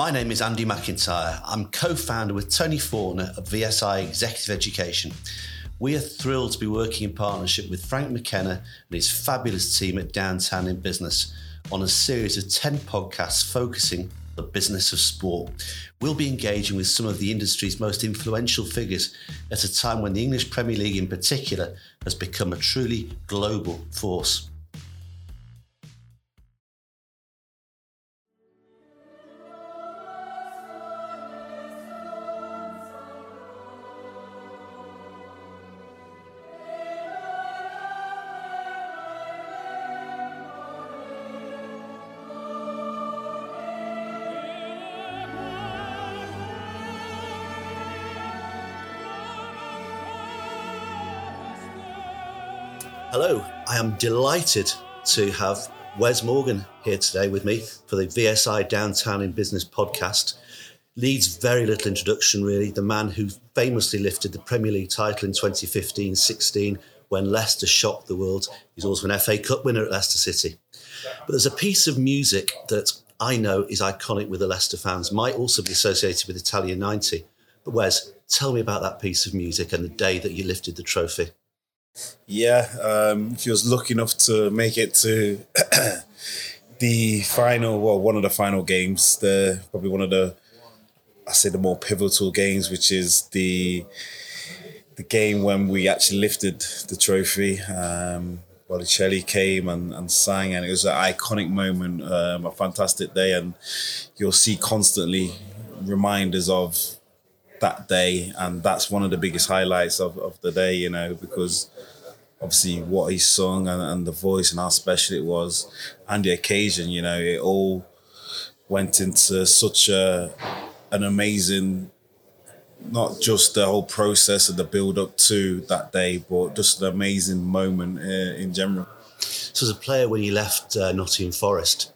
My name is Andy McIntyre. I'm co founder with Tony Faulkner of VSI Executive Education. We are thrilled to be working in partnership with Frank McKenna and his fabulous team at Downtown in Business on a series of 10 podcasts focusing the business of sport. We'll be engaging with some of the industry's most influential figures at a time when the English Premier League in particular has become a truly global force. Delighted to have Wes Morgan here today with me for the VSI Downtown in Business podcast. Needs very little introduction, really. The man who famously lifted the Premier League title in 2015 16 when Leicester shocked the world. He's also an FA Cup winner at Leicester City. But there's a piece of music that I know is iconic with the Leicester fans, might also be associated with Italia 90. But Wes, tell me about that piece of music and the day that you lifted the trophy. Yeah, um, he was lucky enough to make it to the final, well, one of the final games. The probably one of the, I say, the more pivotal games, which is the the game when we actually lifted the trophy. Um, Bocelli came and, and sang, and it was an iconic moment, um, a fantastic day, and you'll see constantly reminders of that day, and that's one of the biggest highlights of, of the day, you know, because obviously what he sung and, and the voice and how special it was, and the occasion, you know, it all went into such a an amazing not just the whole process of the build up to that day, but just an amazing moment uh, in general. So, as a player, when you left uh, Nottingham Forest,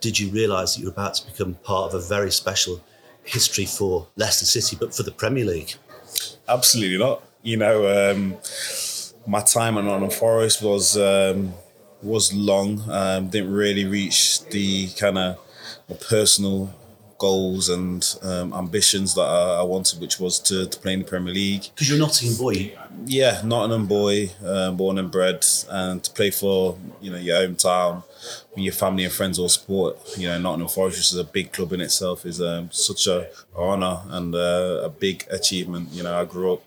did you realise that you were about to become part of a very special history for Leicester City, but for the Premier League? Absolutely not. You know, um, my time at Nottingham Forest was um, was long. Um, didn't really reach the kind of personal goals and um, ambitions that I, I, wanted, which was to, to play in the Premier League. Because you're a Nottingham boy. Yeah, Nottingham boy, uh, born and bred, and to play for you know your hometown, when your family and friends all support. You know, Nottingham Forest, which is a big club in itself, is um, such a honour and uh, a big achievement. You know, I grew up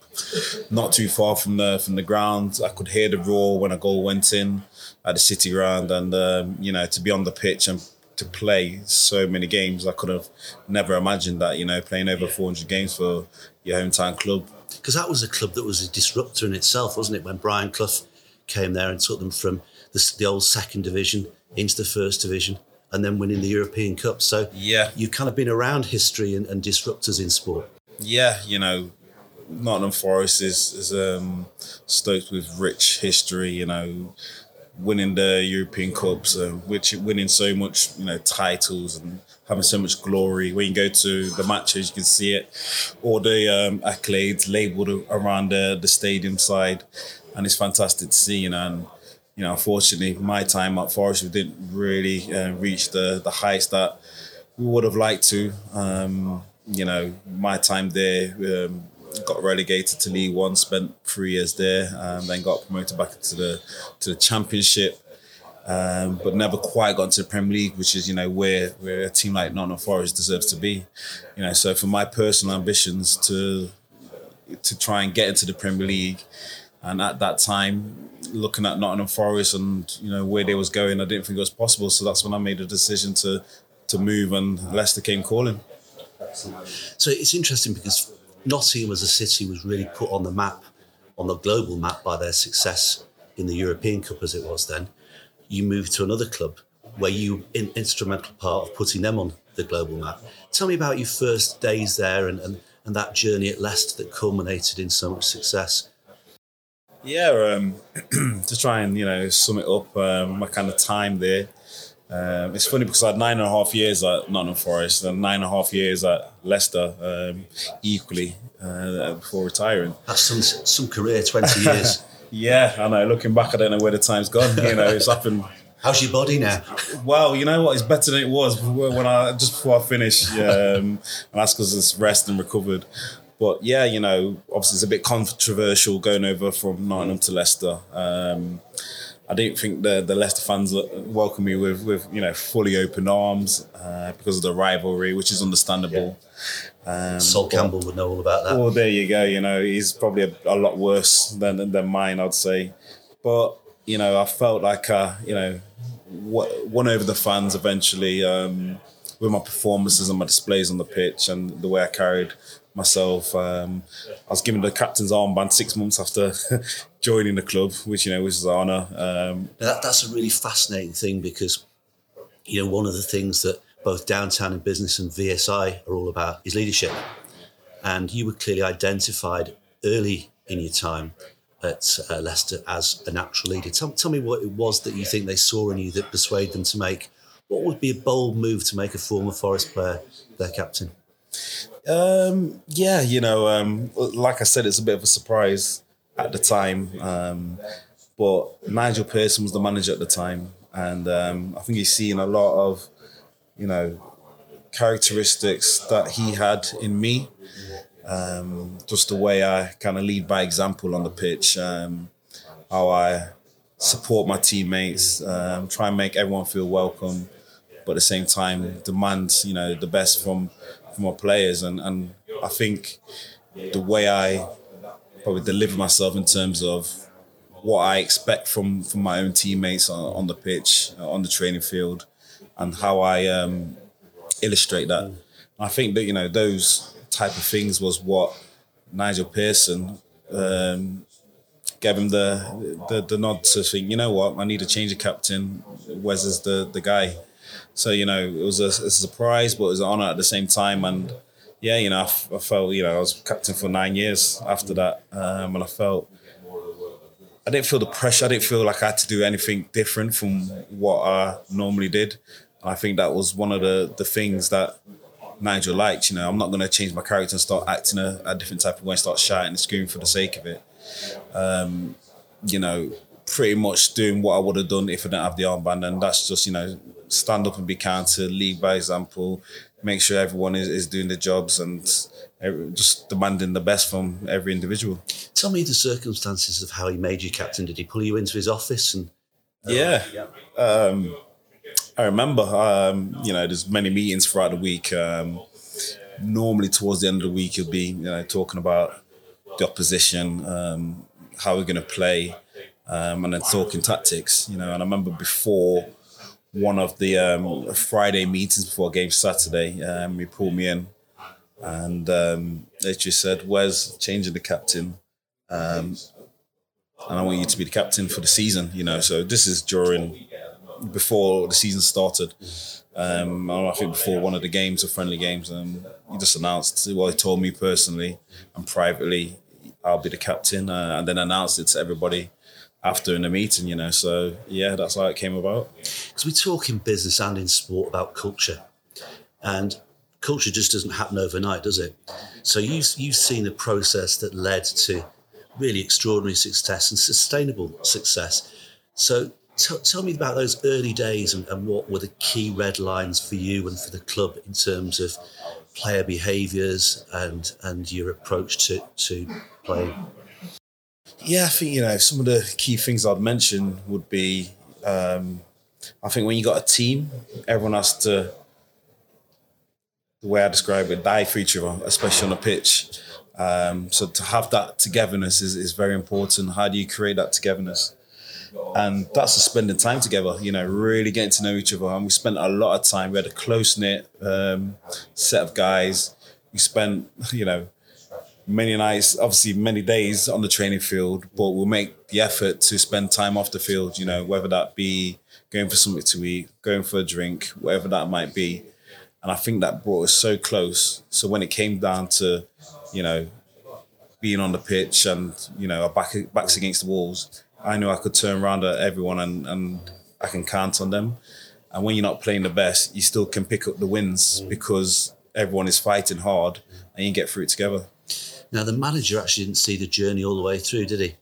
not too far from the from the ground. I could hear the roar when a goal went in at the City Ground, and um, you know, to be on the pitch and to play so many games. I could have never imagined that, you know, playing over 400 games for your hometown club. Because that was a club that was a disruptor in itself, wasn't it? When Brian Clough came there and took them from the, the old second division into the first division and then winning the European Cup. So yeah, you've kind of been around history and, and disruptors in sport. Yeah, you know, Nottingham Forest is, is um, stoked with rich history, you know, winning the European Cups, uh, which winning so much, you know, titles and having so much glory. When you go to the matches, you can see it, all the um, accolades labelled around the, the stadium side, and it's fantastic to see. You know, and you know, unfortunately, my time at Forest we didn't really uh, reach the the heights that we would have liked to. Um, you know, my time there. Um, got relegated to League One, spent three years there, um, then got promoted back to the to the Championship, um, but never quite got into the Premier League, which is you know where where a team like Nottingham Forest deserves to be. You know, so for my personal ambitions to to try and get into the Premier League, and at that time, looking at Nottingham Forest and you know where they was going, I didn't think it was possible. So that's when I made a decision to to move, and Leicester came calling. So it's interesting because Nottingham as a city was really put on the map, on the global map, by their success in the European Cup as it was then. You moved to another club where you in instrumental part of putting them on the global map. Tell me about your first days there and, and, and that journey at Leicester that culminated in so much success. Yeah, um, to try and you know sum it up, um, my kind of time there. Um, it's funny because I had nine and a half years at Nottingham Forest and nine and a half years at Leicester um, equally uh, before retiring. That's some some career, twenty years. yeah, I know. Looking back, I don't know where the time's gone. You know, it's happened How's your body now? Well, you know what? It's better than it was when I just before I finished. Um, and that's because it's rest and recovered. But yeah, you know, obviously it's a bit controversial going over from Nottingham to Leicester. Um, I don't think the the Leicester fans welcome me with with you know fully open arms uh, because of the rivalry, which is understandable. Um, Sol Campbell would know all about that. Well, there you go. You know, he's probably a, a lot worse than than mine, I'd say. But you know, I felt like uh, you know, won over the fans eventually um, with my performances and my displays on the pitch and the way I carried myself. Um, I was given the captain's armband six months after joining the club, which you know was an honour. Um, that, that's a really fascinating thing because you know one of the things that both Downtown in Business and VSI are all about is leadership, and you were clearly identified early in your time at uh, Leicester as a natural leader. Tell, tell me what it was that you think they saw in you that persuaded them to make what would be a bold move to make a former Forest player their captain. Um, yeah, you know, um, like I said, it's a bit of a surprise at the time. Um, but Nigel Pearson was the manager at the time, and um, I think he's seen a lot of, you know, characteristics that he had in me. Um, just the way I kind of lead by example on the pitch, um, how I support my teammates, um, try and make everyone feel welcome, but at the same time demand you know the best from from our players, and and I think the way I probably deliver myself in terms of what I expect from from my own teammates on, on the pitch, uh, on the training field, and how I um, illustrate that. I think that you know those type of things was what Nigel Pearson um, gave him the, the the nod to think. You know what? I need to change the captain. Wes is the the guy. So you know, it was a, a surprise, but it was an honor at the same time. And yeah, you know, I, felt you know I was captain for nine years after that, um, and I felt I didn't feel the pressure. I didn't feel like I had to do anything different from what I normally did. I think that was one of the the things that Nigel liked. You know, I'm not going to change my character and start acting a, a, different type of way and start shouting and screaming for the sake of it. Um, you know, pretty much doing what I would have done if I didn't have the armband, and that's just you know stand up and be counted, lead by example, make sure everyone is, is doing the jobs and just demanding the best from every individual. Tell me the circumstances of how he made you captain. Did he pull you into his office and? Uh, yeah. Um, I remember, um, you know, there's many meetings throughout the week. Um, normally, towards the end of the week, you'll be, you know, talking about the opposition, um, how we're going to play, um, and then talking tactics. You know, and I remember before one of the um, Friday meetings before game Saturday, um, he pulled me in, and um, they just said, "Where's changing the captain?" and I want you to be the captain for the season. You know, so this is during before the season started. Um, I think before one of the games, or friendly games, um, he just announced. Well, he told me personally and privately, I'll be the captain, uh, and then announced it to everybody after in a meeting. You know, so yeah, that's how it came about. Because we talk in business and in sport about culture, and culture just doesn't happen overnight, does it? So you you've seen a process that led to really extraordinary success and sustainable success. So T- tell me about those early days and, and, what were the key red lines for you and for the club in terms of player behaviours and and your approach to to playing. Yeah, I think you know some of the key things I'd mention would be. Um, I think when you got a team, everyone has to. The way I describe it, die for each other, especially on the pitch. Um, so to have that togetherness is, is very important. How do you create that togetherness? and that's just spending time together. You know, really getting to know each other. And we spent a lot of time. We had a close knit um, set of guys. We spent, you know, many nights, obviously many days on the training field, but we'll make the effort to spend time off the field. You know, whether that be going for something to eat, going for a drink, whatever that might be. And I think that brought us so close. So when it came down to, you know, being on the pitch and you know our back backs against the walls, I knew I could turn around at everyone and, and I can count on them. And when you're not playing the best, you still can pick up the wins because everyone is fighting hard and you get through it together. Now, the manager actually didn't see the journey all the way through, did he?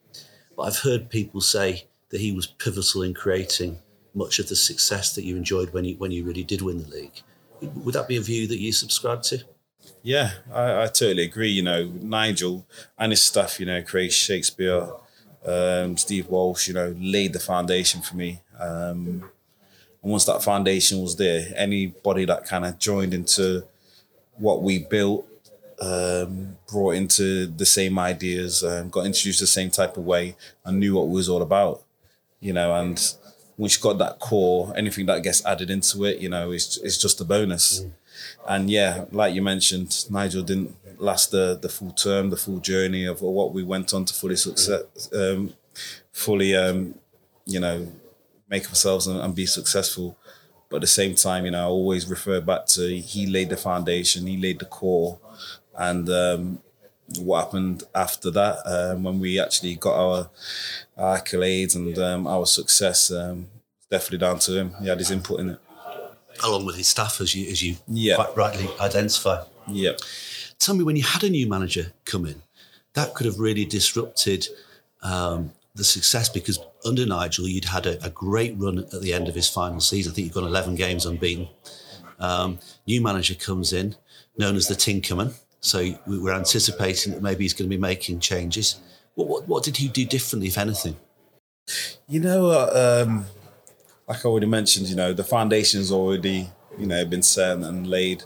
But I've heard people say that he was pivotal in creating much of the success that you enjoyed when you when you really did win the league. Would that be a view that you subscribe to? Yeah, I, I totally agree. You know, Nigel and his staff, you know, Craig Shakespeare, um, Steve Walsh, you know, laid the foundation for me. Um, and once that foundation was there, anybody that kind of joined into what we built, um, brought into the same ideas, um, got introduced the same type of way, and knew what it was all about. You know, and once you got that core, anything that gets added into it, you know, it's it's just a bonus. Mm. And yeah, like you mentioned, Nigel didn't last the the full term, the full journey of what we went on to fully success, um, fully, um, you know, make ourselves and, and, be successful. But at the same time, you know, I always refer back to he laid the foundation, he laid the core, and um, what happened after that um, when we actually got our, our accolades and um, our success. Um, definitely down to him. He had his input in it, along with his staff, as you as you yeah. quite rightly identify. Yeah. Tell me, when you had a new manager come in, that could have really disrupted um, the success because under Nigel, you'd had a, a, great run at the end of his final season. I think you've gone 11 games unbeaten. Um, new manager comes in, known as the Tinkerman. So we were anticipating that maybe he's going to be making changes. What, what, what did he do differently, if anything? You know, uh, um, like I already mentioned, you know, the foundation's already, you know, been set and laid.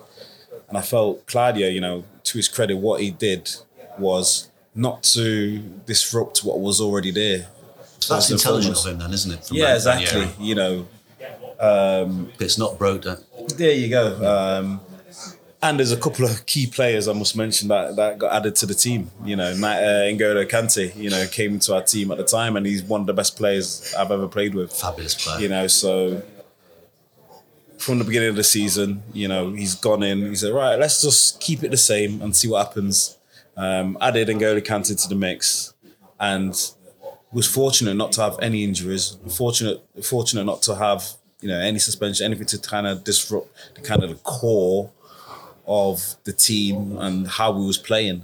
And I felt Claudio, you know, to his credit, what he did was not to disrupt what was already there. That's intelligent of him, then, isn't it? yeah, exactly. You know, um, it's not broke. There you go. Um, and there's a couple of key players I must mention that, that got added to the team. You know, Matt, uh, N'Golo Kante, you know, came into our team at the time, and he's one of the best players I've ever played with. Fabulous player. You know, so from the beginning of the season, you know, he's gone in. He said, right, let's just keep it the same and see what happens. Um, added N'Golo Kante to the mix, and was fortunate not to have any injuries. Fortunate, fortunate not to have you know any suspension, anything to kind of disrupt the kind of the core of the team and how we was playing.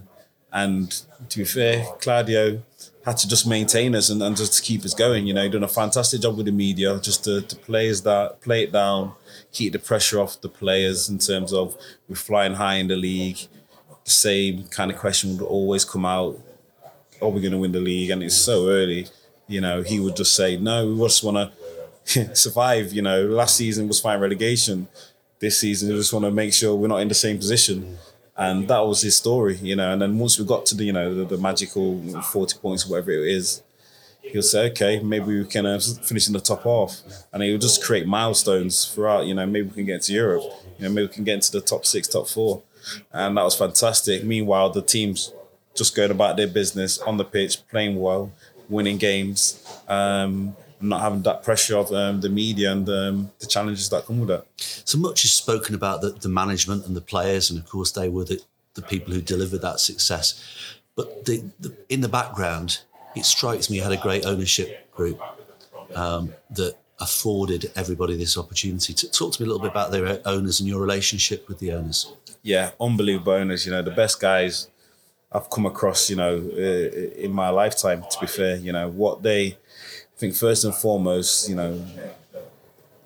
And to be fair, Claudio had to just maintain us and, and just keep us going. You know, he done a fantastic job with the media, just to, to play us that play it down, keep the pressure off the players in terms of we're flying high in the league. The same kind of question would always come out: Are we going to win the league? And it's so early. You know, he would just say, "No, we just want to survive." You know, last season was fighting relegation this season. We just want to make sure we're not in the same position. And that was his story, you know. And then once we got to the, you know, the, the magical 40 points, whatever it is, he'll say, okay, maybe we can uh, finish in the top half. And he'll just create milestones throughout, you know, maybe we can get to Europe, you know, maybe we can get into the top six, top four. And that was fantastic. Meanwhile, the team's just going about their business on the pitch, playing well, winning games. Um, not having that pressure of um, the media and um, the challenges that come with it. So much is spoken about the, the management and the players, and of course they were the, the people who delivered that success. But the, the, in the background, it strikes me you had a great ownership group um, that afforded everybody this opportunity. To talk to me a little bit about their owners and your relationship with the owners. Yeah, unbelievable owners. You know, the best guys I've come across. You know, in my lifetime. To be fair, you know what they I think first and foremost, you know,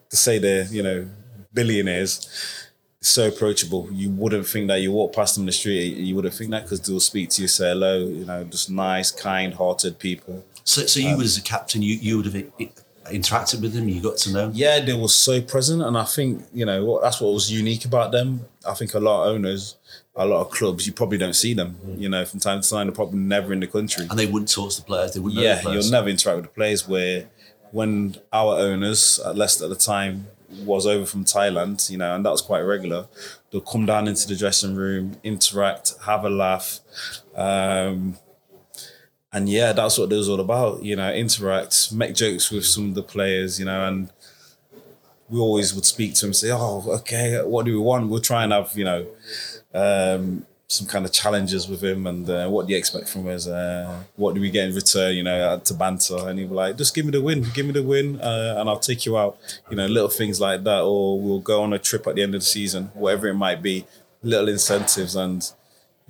to say they're, you know, billionaires, so approachable. You wouldn't think that you walk past them in the street, you wouldn't think that because they'll speak to you, say hello, you know, just nice, kind hearted people. So, so you um, as a captain, you, you would have interacted with them, you got to know? Yeah, they were so present. And I think, you know, that's what was unique about them. I think a lot of owners, a lot of clubs, you probably don't see them. You know, from time to time, they're probably never in the country. And they wouldn't talk to the players. They wouldn't. Yeah, the you'll never interact with the players. Where when our owners, at Leicester at the time, was over from Thailand, you know, and that was quite regular. They'll come down into the dressing room, interact, have a laugh. Um, and yeah, that's what it was all about, you know, interact, make jokes with some of the players, you know, and we always would speak to them, say, oh, okay, what do we want? We'll try and have, you know, um, some kind of challenges with him and uh, what do you expect from us? Uh, what do we get in return, you know, to banter? And he'd be like, just give me the win, give me the win, uh, and I'll take you out. You know, little things like that, or we'll go on a trip at the end of the season, whatever it might be, little incentives. And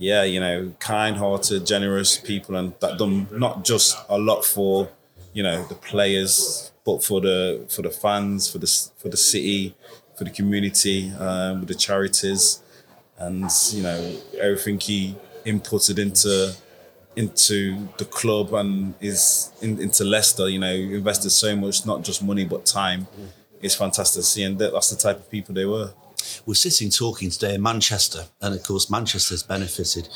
yeah, you know, kind hearted, generous people, and that done not just a lot for you know the players, but for the for the fans, for the for the city, for the community, um, with the charities, and you know everything he inputted into into the club and is in, into Leicester. You know, invested so much, not just money but time. It's fantastic to see, and that's the type of people they were. We're sitting talking today in Manchester, and of course, Manchester has benefited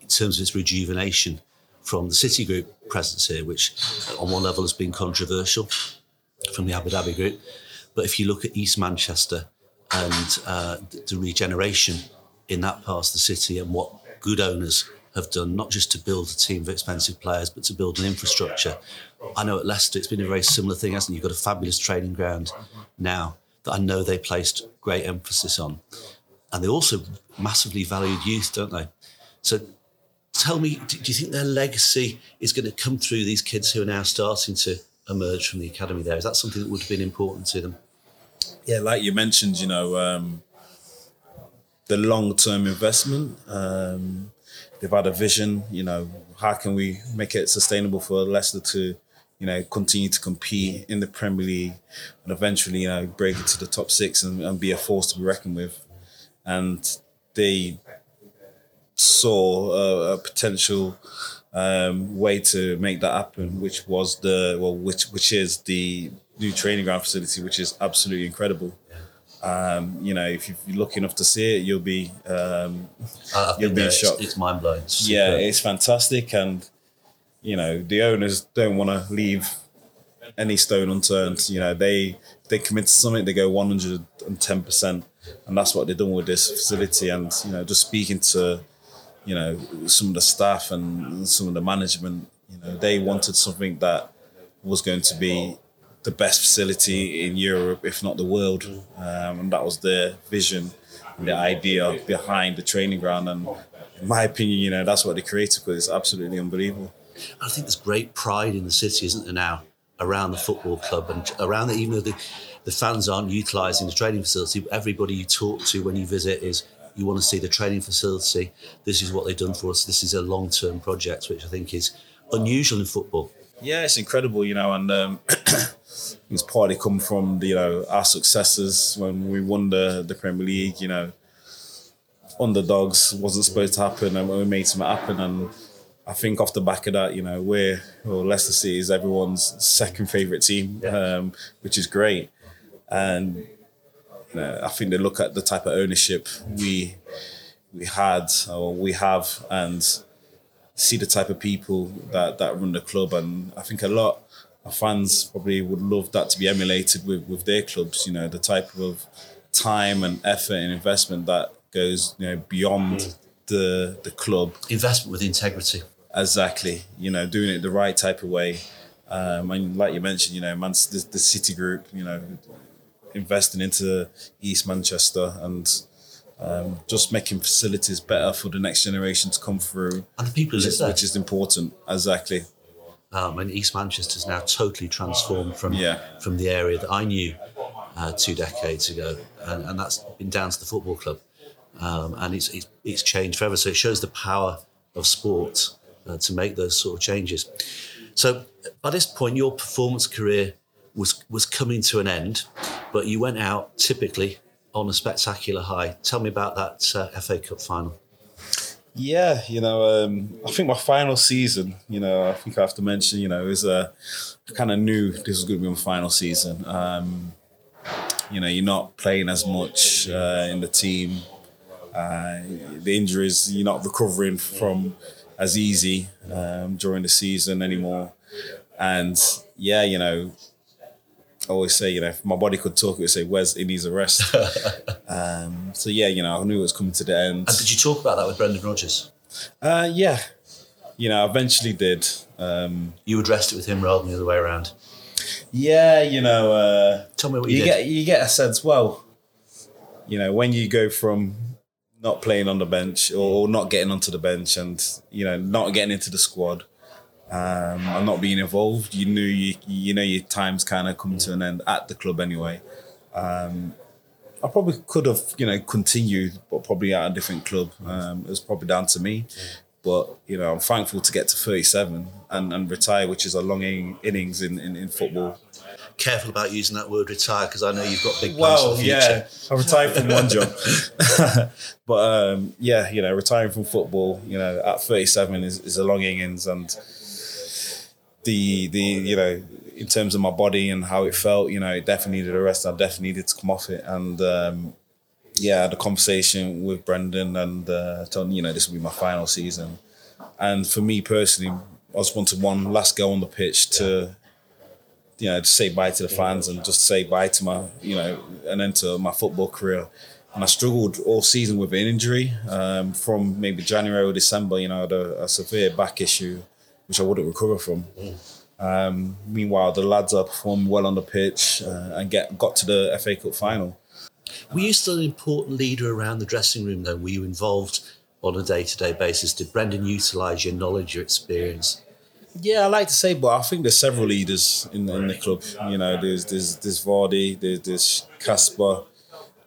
in terms of its rejuvenation from the City Group presence here, which on one level has been controversial from the Abu Dhabi Group. But if you look at East Manchester and uh, the regeneration in that part of the city and what good owners have done, not just to build a team of expensive players, but to build an infrastructure. I know at Leicester it's been a very similar thing, hasn't it? You've got a fabulous training ground now that I know they placed great emphasis on. And they also massively valued youth, don't they? So tell me, do you think their legacy is going to come through these kids who are now starting to emerge from the academy there? Is that something that would have been important to them? Yeah, like you mentioned, you know, um, the long term investment. Um, they've had a vision, you know, how can we make it sustainable for Leicester to, you know, continue to compete in the Premier League and eventually, you know, break into the top six and, and be a force to be reckoned with. And they saw a, a potential um, way to make that happen, which was the well, which which is the new training ground facility, which is absolutely incredible. Um, you know, if you're lucky enough to see it, you'll be um, you'll be shocked. It's, it's mind blowing. Yeah, it's fantastic, and you know the owners don't want to leave any stone unturned. You know, they they commit to something, they go one hundred and that's what they've done with this facility. And you know, just speaking to you know some of the staff and some of the management, you know, they wanted something that was going to be the best facility in Europe, if not the world. Um, and that was their vision, the idea behind the training ground. And in my opinion, you know, that's what they created because it's absolutely unbelievable. I think there's great pride in the city, isn't there now, around the football club and around the, even though the, the fans aren't utilising the training facility, everybody you talk to when you visit is you want to see the training facility. This is what they've done for us. This is a long term project, which I think is unusual in football. Yeah, it's incredible, you know, and um, it's partly come from you know our successes when we won the the Premier League. You know, underdogs wasn't supposed to happen, and we made something happen. And I think off the back of that, you know, we're well, Leicester City is everyone's second favourite team, um, which is great. And you know, I think they look at the type of ownership we we had or we have, and see the type of people that that run the club. And I think a lot of fans probably would love that to be emulated with, with their clubs. You know, the type of time and effort and investment that goes you know beyond mm. the the club. Investment with integrity. Exactly. You know, doing it the right type of way. Um, and like you mentioned, you know, Man, the, the City Group, you know, investing into East Manchester and um, just making facilities better for the next generation to come through. And the people which is, which is important. Exactly. Um, and East Manchester is now totally transformed from yeah. from the area that I knew uh, two decades ago, and, and, that's been down to the football club, um, and it's, it's, it's changed forever. So it shows the power of sport uh, to make those sort of changes. So by this point, your performance career was was coming to an end, but you went out typically on a spectacular high. Tell me about that uh, FA Cup final. Yeah, you know, um, I think my final season, you know, I think I have to mention, you know, it was uh, kind of knew this was going to be my final season. Um, you know, you're not playing as much uh, in the team. Uh, the injuries, you're not recovering from as easy um, during the season anymore. And yeah, you know, I always say, you know, if my body could talk, it would say, "Where's it needs a rest." um, so yeah, you know, I knew it was coming to the end. And did you talk about that with Brendan Rodgers? Uh, yeah, you know, I eventually did. Um, you addressed it with him rather than the other way around. Yeah, you know. Uh, Tell me what you, you did. get. You get a sense. Well, you know, when you go from not playing on the bench or not getting onto the bench, and you know, not getting into the squad um, and not being involved. You knew you you know your time's kind of come to an end at the club anyway. Um, I probably could have you know continued, but probably at a different club. Um, it was probably down to me. But you know, I'm thankful to get to 37 and, and retire, which is a long in, innings in, in, in football. Careful about using that word retire because I know you've got big plans Well, for the future. yeah, I retired from one job, but um, yeah, you know, retiring from football, you know, at 37 is, is a long innings, and the the you know, in terms of my body and how it felt, you know, it definitely needed a rest. I definitely needed to come off it, and um, yeah, I had a conversation with Brendan, and uh, told him, you know, this will be my final season, and for me personally, I just wanted one last go on the pitch to you know, to say bye to the fans and just say bye to my, you know, and enter my football career. And I struggled all season with an injury um, from maybe January or December. You know, I had a, a severe back issue, which I wouldn't recover from. Um, meanwhile, the lads are performing well on the pitch uh, and get got to the FA Cup final. Were you still an important leader around the dressing room, though? Were you involved on a day to day basis? Did Brendan utilise your knowledge, your experience? Yeah, I like to say, but I think there's several leaders in, in the club. You know, there's there's there's Vardy, there's there's Kasper,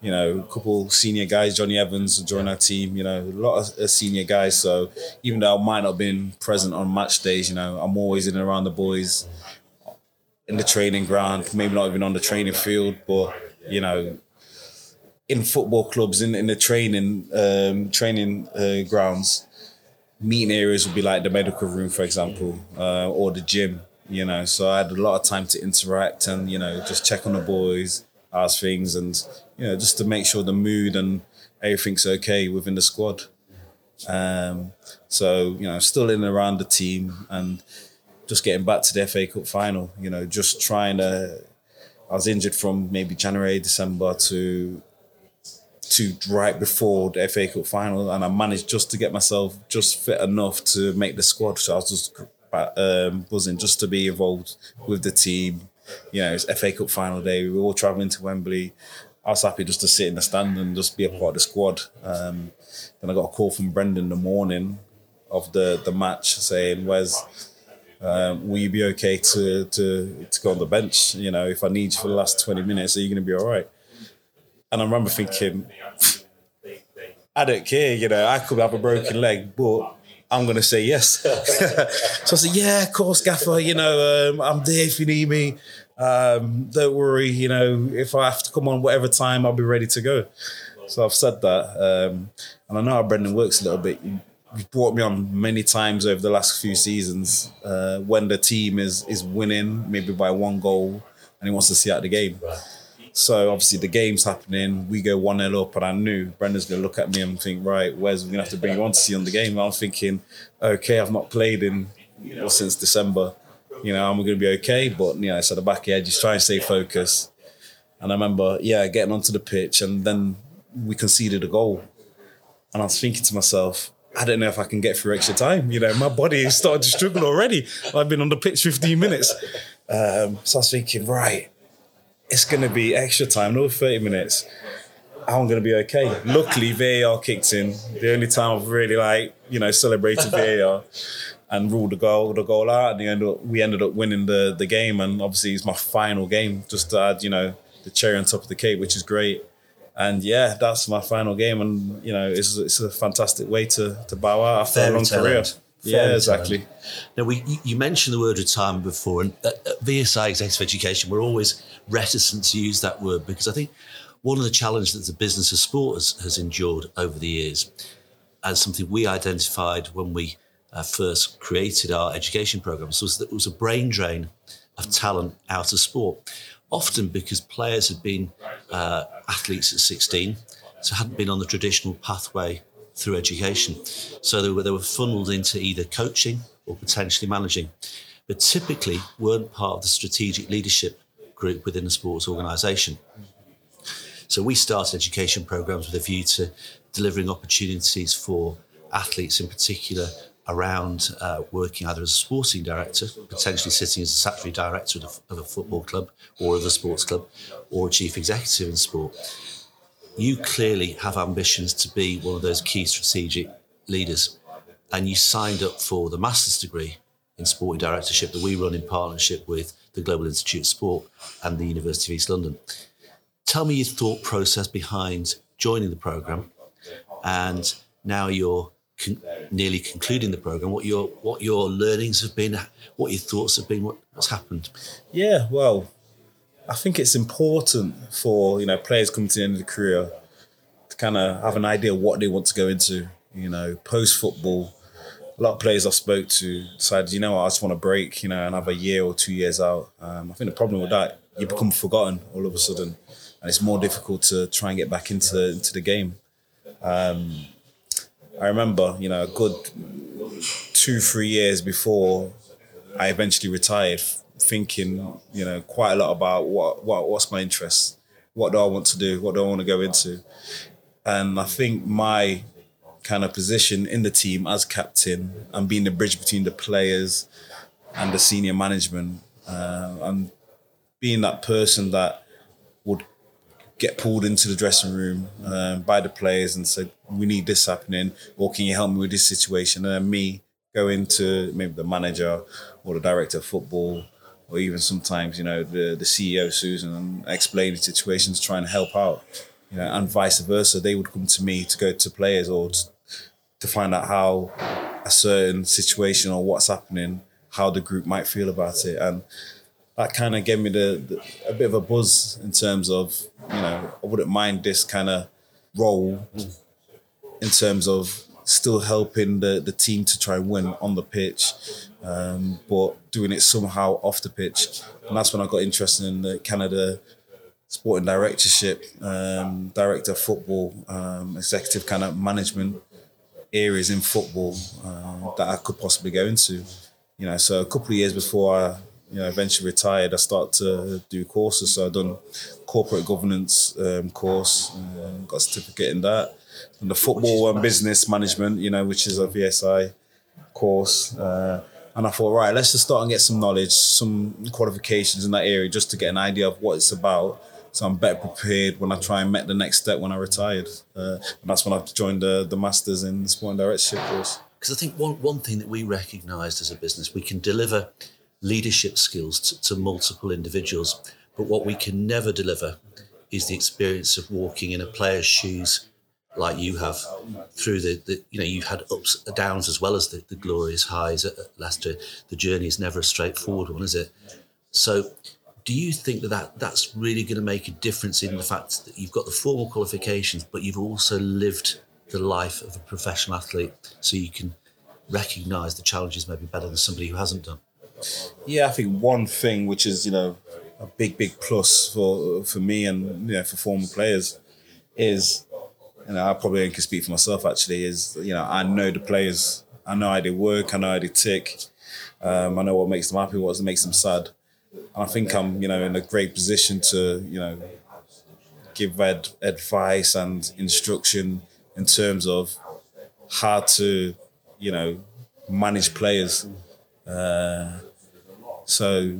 you know, a couple senior guys, Jonny Evans joined our team. You know, a lot of senior guys. So even though I might not have been present on match days, you know, I'm always in and around the boys in the training ground. Maybe not even on the training field, but you know, in football clubs, in in the training um, training uh, grounds meeting areas would be like the medical room, for example, uh, or the gym. You know, so I had a lot of time to interact and you know just check on the boys, ask things, and you know just to make sure the mood and everything's okay within the squad. Um, so you know, still in and around the team and just getting back to the FA Cup final. You know, just trying to. I was injured from maybe January, December to to right before the FA Cup final, and I managed just to get myself just fit enough to make the squad. So I was just um, buzzing just to be involved with the team. You know, it's FA Cup final day. We were all traveling to Wembley. I was happy just to sit in the stand and just be a part of the squad. Um, then I got a call from Brendan the morning of the the match saying, "Wes, um, will you be okay to to to go on the bench? You know, if I need you for the last twenty minutes, are you going to be all right?" And I remember thinking, I don't care, you know, I could have a broken leg, but I'm going to say yes. so I said, yeah, of course, Gaffer, you know, um, I'm there if you need me. Um, don't worry, you know, if I have to come on whatever time, I'll be ready to go. So I've said that. Um, and I know how Brendan works a little bit. You've brought me on many times over the last few seasons uh, when the team is is winning, maybe by one goal, and he wants to see out the game. So obviously the game's happening, we go one 0 up, and I knew Brendan's gonna look at me and think, right, Wes we're gonna have to bring you on to see on the game? And I'm thinking, okay, I've not played in well, since December. You know, I'm gonna be okay, but you know, it's at the back edge, just try and stay focused. And I remember, yeah, getting onto the pitch, and then we conceded a goal, and I was thinking to myself. I don't know if I can get through extra time. You know, my body is starting to struggle already. I've been on the pitch 15 minutes. Um, so I was thinking, right, it's going to be extra time, another 30 minutes. I'm going to be okay. Luckily, VAR kicked in. The only time I've really like, you know, celebrated VAR and ruled the goal, the goal out. And ended up, we ended up winning the, the game. And obviously, it's my final game, just to add, you know, the cherry on top of the cake, which is great. And yeah, that's my final game. And, you know, it's, it's a fantastic way to, to bow out after a long career. Yeah, exactly. Now, we you mentioned the word retirement before, and at, at VSI Executive Education, we're always reticent to use that word because I think one of the challenges that the business of sport has, has endured over the years, and something we identified when we uh, first created our education programs, was that it was a brain drain of talent out of sport. Often because players had been uh, athletes at 16, so hadn't been on the traditional pathway through education. So they were, they were funneled into either coaching or potentially managing, but typically weren't part of the strategic leadership group within a sports organisation. So we started education programs with a view to delivering opportunities for athletes in particular around uh, working either as a sporting director, potentially sitting as a statutory director of a, of a football club or of a sports club, or a chief executive in sport you clearly have ambitions to be one of those key strategic leaders. And you signed up for the master's degree in sporting directorship that we run in partnership with the Global Institute of Sport and the University of East London. Tell me your thought process behind joining the programme and now you're con- nearly concluding the program, what your what your learnings have been, what your thoughts have been, what, what's happened. Yeah, well, I think it's important for you know players coming to the end of the career to kind of have an idea what they want to go into. You know, post football, a lot of players I spoke to decided, you know I just want to break, you know, and have a year or two years out. Um, I think the problem with that, you become forgotten all of a sudden, and it's more difficult to try and get back into the, into the game. Um, I remember, you know, a good two, three years before I eventually retired, thinking, you know, quite a lot about what, what what's my interest, what do I want to do, what do I want to go into, and I think my kind of position in the team as captain and being the bridge between the players and the senior management, uh, and being that person that would get pulled into the dressing room um, by the players and said, "We need this happening, or can you help me with this situation?" And then me go into maybe the manager or the director of football, or even sometimes you know the the CEO Susan and explain the situations, trying to help out, you know, and vice versa. They would come to me to go to players or to, to find out how a certain situation or what's happening, how the group might feel about it, and that kind of gave me the, the, a bit of a buzz in terms of you know I wouldn't mind this kind of role in terms of still helping the, the team to try and win on the pitch, um, but doing it somehow off the pitch, and that's when I got interested in the Canada sporting directorship, um, director of football, um, executive kind of management areas in football uh, that I could possibly go into. You know, so a couple of years before I you know, eventually retired, I started to do courses. So I've done corporate governance um, course, uh, got a certificate in that. And the football and business management, you know, which is a VSI course. Uh, and I thought, right, let's just start and get some knowledge, some qualifications in that area, just to get an idea of what it's about. So I'm better prepared when I try and make the next step when I retired. Uh, and that's when I joined the, the Masters in Sporting Directorship course. Because I think one, one thing that we recognised as a business, we can deliver leadership skills to, to multiple individuals. But what we can never deliver is the experience of walking in a player's shoes like you have through the, the you know you've had ups and downs as well as the, the glorious highs at, Leicester the journey is never a straightforward one is it? So do you think that, that that's really going to make a difference in the fact that you've got the formal qualifications but you've also lived the life of a professional athlete so you can recognize the challenges maybe better than somebody who hasn't done? Yeah, I think one thing which is you know a big big plus for for me and you know for former players is know I probably only can speak for myself actually is you know I know the players. I know how they work. I know how they tick. Um, I know what makes them happy what makes them sad. And I think I'm you know in a great position to you know give ad- advice and instruction in terms of how to you know manage players. Uh, so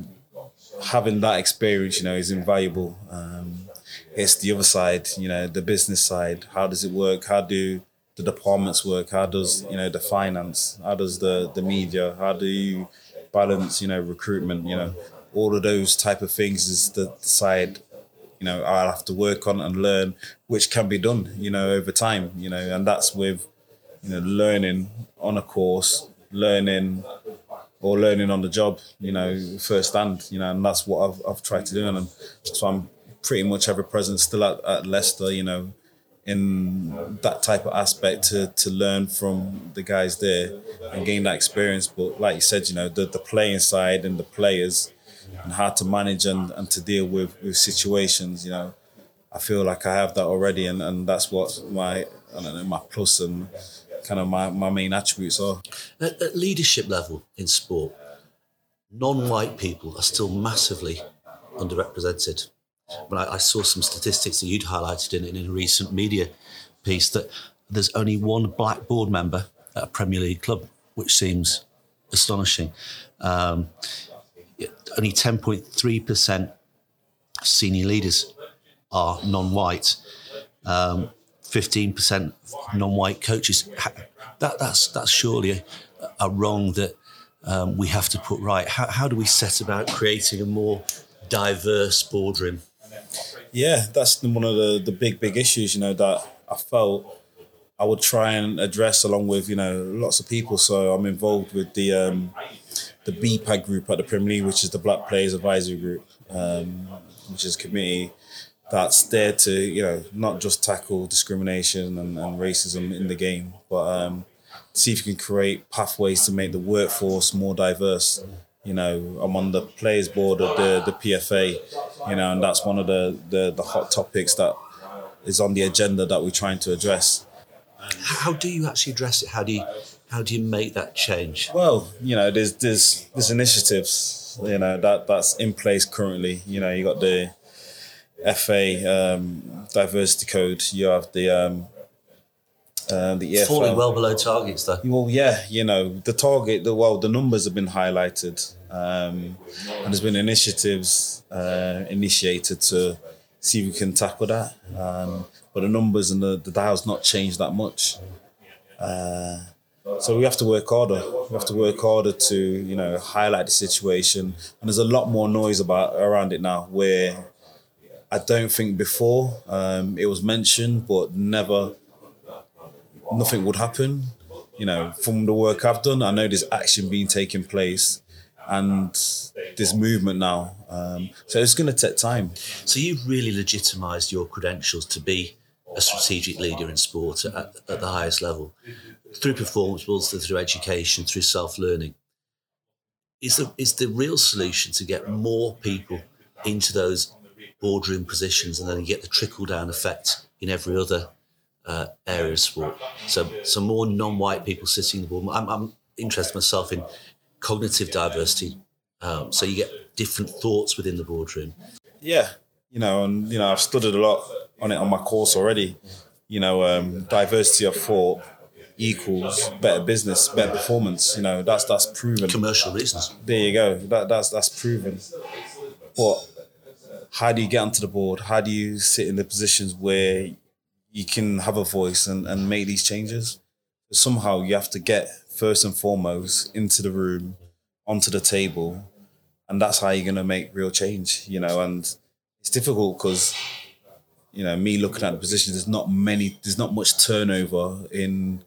having that experience, you know, is invaluable. Um, it's the other side, you know, the business side. How does it work? How do the departments work? How does you know the finance? How does the the media? How do you balance, you know, recruitment? You know, all of those type of things is the side. You know, I'll have to work on and learn, which can be done, you know, over time. You know, and that's with, you know, learning on a course, learning or learning on the job, you know, firsthand, you know, and that's what I've, I've tried to do. And so I'm pretty much ever present still at, at Leicester, you know, in that type of aspect to, to learn from the guys there and gain that experience. But like you said, you know, the, the playing side and the players and how to manage and, and to deal with, with situations, you know, I feel like I have that already. And, and that's what my, I don't know, my plus and, kind of my, my main attributes are. At, at leadership level in sport, non-white people are still massively underrepresented. When I, I saw some statistics that you'd highlighted in, in a recent media piece that there's only one black board member at a Premier League club, which seems astonishing. Um, only 10.3% senior leaders are non-white. Um, 15% non-white coaches. That, that's, that's surely a, a wrong that um, we have to put right. How, how do we set about creating a more diverse boardroom? Yeah, that's one of the, the big, big issues, you know, that I felt I would try and address along with you know lots of people. So I'm involved with the um, the BPAG group at the Premier League, which is the Black Players Advisory Group, um, which is a committee that's there to you know not just tackle discrimination and, and racism in the game, but um, see if you can create pathways to make the workforce more diverse. You know, I'm on the players board of the the PFA, you know, and that's one of the the, the hot topics that is on the agenda that we're trying to address. How do you actually address it? How do you how do you make that change? Well, you know, there's there's there's initiatives, you know, that that's in place currently. You know, you got the FA um, diversity code. You have the um, uh, the EFL. Falling well below targets, though. Well, yeah, you know, the target, the well, the numbers have been highlighted, um, and there's been initiatives uh, initiated to see if we can tackle that. Um, but the numbers and the, the dial's not changed that much. Uh, so we have to work harder. We have to work harder to, you know, highlight the situation. And there's a lot more noise about around it now where I don't think before um, it was mentioned, but never, nothing would happen. You know, from the work I've done, I know there's action being taken place and this movement now. Um, so it's going to take time. So you've really legitimised your credentials to be a strategic leader in sport at, at the highest level through performance, but also through education, through self learning. Is the, is the real solution to get more people into those boardroom positions and then get the trickle down effect in every other uh, area of sport? So, some more non white people sitting in the board. I'm, I'm interested myself in cognitive diversity. Um, so you get different thoughts within the boardroom. Yeah, you know, and you know, I've studied a lot on it on my course already. You know, um, diversity of thought equals better business, better performance. You know, that's that's proven. Commercial reasons. There you go. That that's that's proven. But how do you get onto the board? How do you sit in the positions where you can have a voice and, and make these changes? But Somehow you have to get first and foremost into the room, onto the table, and that's how you're gonna make real change. You know, and it's difficult because you know me looking at the positions. There's not many. There's not much turnover in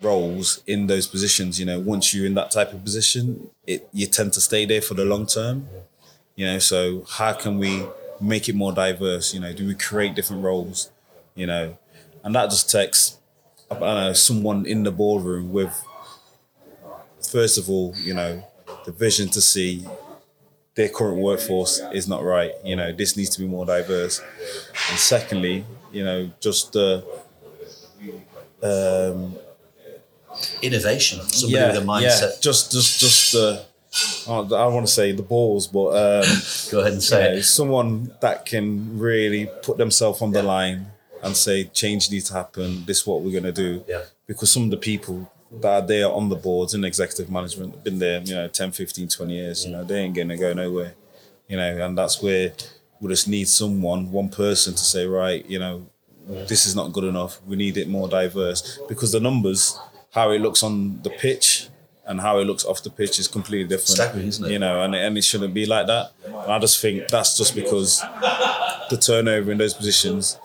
roles in those positions. You know, once you're in that type of position, it you tend to stay there for the long term. You know, so how can we make it more diverse? You know, do we create different roles? You know, and that just takes I don't know someone in the boardroom with first of all, you know, the vision to see their current workforce is not right. You know, this needs to be more diverse. And secondly, you know, just the um, Innovation. Somebody yeah, with a mindset. yeah, just just just the. I don't want to say the balls, but um, Go ahead and say you know, it. someone that can really put themselves on the line and say change needs to happen. This is what we're going to do. Yeah. Because some of the people that are there on the boards in executive management have been there, you know, 10, 15, 20 years. You know, they ain't going to go nowhere. You know, and that's where we just need someone, one person to say, right, you know, this is not good enough. We need it more diverse because the numbers, how it looks on the pitch and how it looks off the pitch is completely different. Staggering, isn't it? You know, and, and it shouldn't be like that. And I just think that's just because the turnover in those positions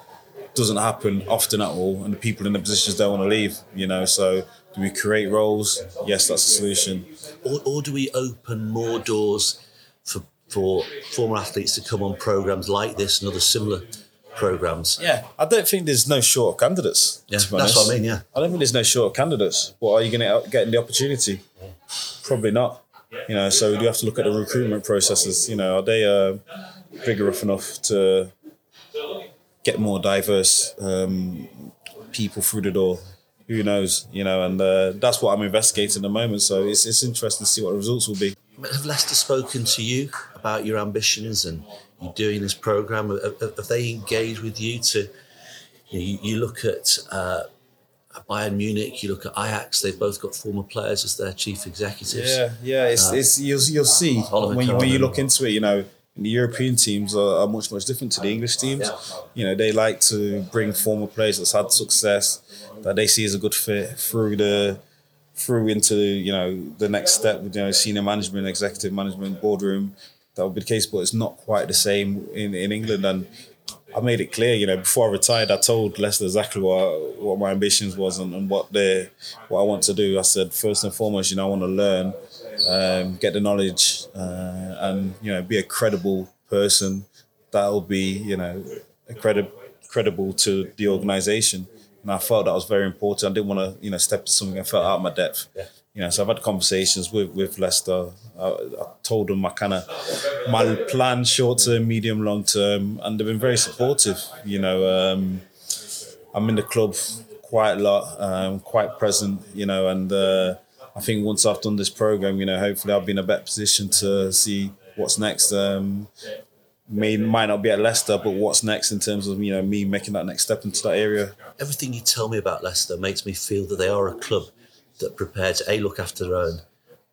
doesn't happen often at all, and the people in the positions don't want to leave. You know, so do we create roles? Yes, that's a solution. Or, or do we open more doors for, for former athletes to come on programs like this and other similar programs? Yeah, I don't think there's no short of candidates. Yeah, that's what I mean, yeah. I don't think there's no short of candidates. But are you going to get in the opportunity? Probably not. You know, so we do have to look at the recruitment processes. You know, are they uh, vigorous enough to get more diverse um, people through the door? Who knows? You know, and uh, that's what I'm investigating at the moment. So it's it's interesting to see what the results will be. Have Leicester spoken to you about your ambitions and you doing this program? Have, have- they engaged with you to? You, know, you, you look at uh, Bayern Munich, you look at Ajax. They've both got former players as their chief executives. Yeah, yeah. It's, it's you'll, you'll see when you, when you look into it. You know, the European teams are, are much much different to the English teams. You know, they like to bring former players that's had success that they see as a good fit through the through into you know the next step with you know senior management, executive management, boardroom. That would be the case, but it's not quite the same in, in England. And I made it clear, you know, before I retired, I told Leicester exactly what what my ambitions was and, and what they what I want to do. I said first and foremost, you know, I want to learn, um, get the knowledge, uh, and you know, be a credible person that will be, you know, credi- credible to the organisation. And I felt that was very important. I didn't want to, you know, step into something I felt out of my depth. Yeah. You know, so I've had conversations with with Leicester. I, I told them my kind of my plan, short term, medium, long term, and they've been very supportive. You know, um, I'm in the club quite a lot, um, quite present. You know, and uh, I think once I've done this program, you know, hopefully I'll be in a better position to see what's next. Um, may might not be at Leicester, but what's next in terms of you know me making that next step into that area. Everything you tell me about Leicester makes me feel that they are a club that are prepared to a look after their own,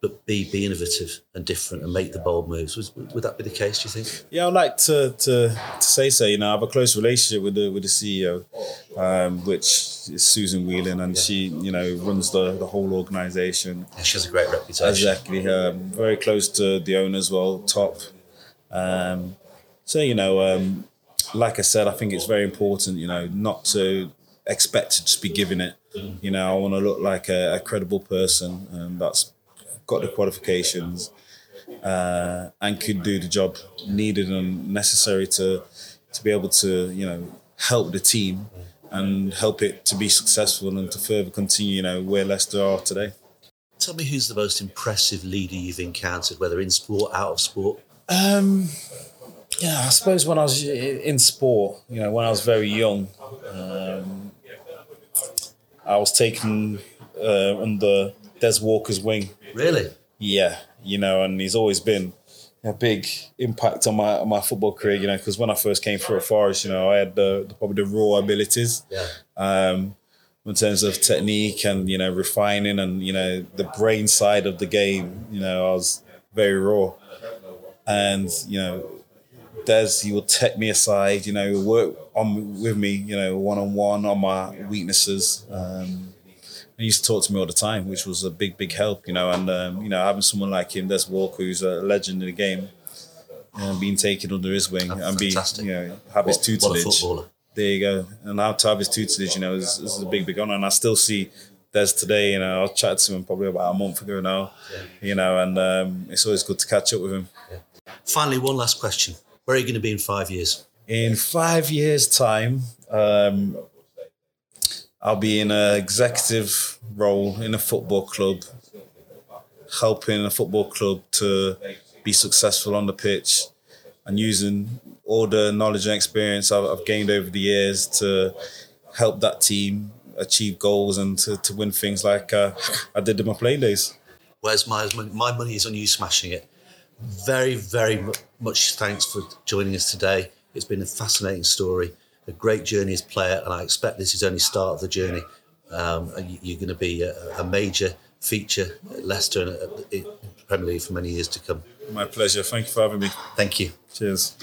but b be innovative and different and make the bold moves. Was, would that be the case? Do you think? Yeah, I'd like to, to, to say so. You know, I have a close relationship with the with the CEO, um, which is Susan Whelan, and she you know runs the, the whole organisation. Yeah, she has a great reputation. Exactly, um, very close to the owner as well, top. Um, so you know, um, like I said, I think it's very important. You know, not to expect to just be giving it. You know, I want to look like a, a credible person and that's got the qualifications uh, and could do the job needed and necessary to to be able to you know help the team and help it to be successful and to further continue you know where Leicester are today. Tell me who's the most impressive leader you've encountered, whether in sport, out of sport. Um, yeah, I suppose when I was in sport, you know, when I was very young, um, I was taken uh, under Des Walker's wing. Really? Yeah, you know, and he's always been a big impact on my on my football career. You know, because when I first came through at Forest, you know, I had the, the probably the raw abilities. Yeah. Um, in terms of technique and you know refining and you know the brain side of the game, you know, I was very raw, and you know Des, he would take me aside, you know, work on with me, you know, one on one on my weaknesses. Um, he used to talk to me all the time, which was a big, big help, you know. And um, you know, having someone like him, Des Walker, who's a legend in the game, and being taken under his wing Oh, and be, fantastic. you know, have his What- what a tutelage. footballer. There you go. And now to have his tutelage, you know, is, is a big, big honor. And I still see Des today. You know, I chatted to him probably about a month ago now. You know, and um, it's always good to catch up with him. Finally, one last question. Where are you going to be in five years? In five years' time, um, I'll be in an executive role in a football club, helping a football club to be successful on the pitch and using all the knowledge and experience I've, gained over the years to help that team achieve goals and to, to win things like uh, I did in my playing days. Where's my money? My money is on you smashing it. Very, very much thanks for joining us today. It's been a fascinating story, a great journey as player, and I expect this is only start of the journey. Um, you- you're going to be a, a major feature at Leicester and uh, in Premier League for many years to come. My pleasure. Thank you for having me. Thank you. Cheers.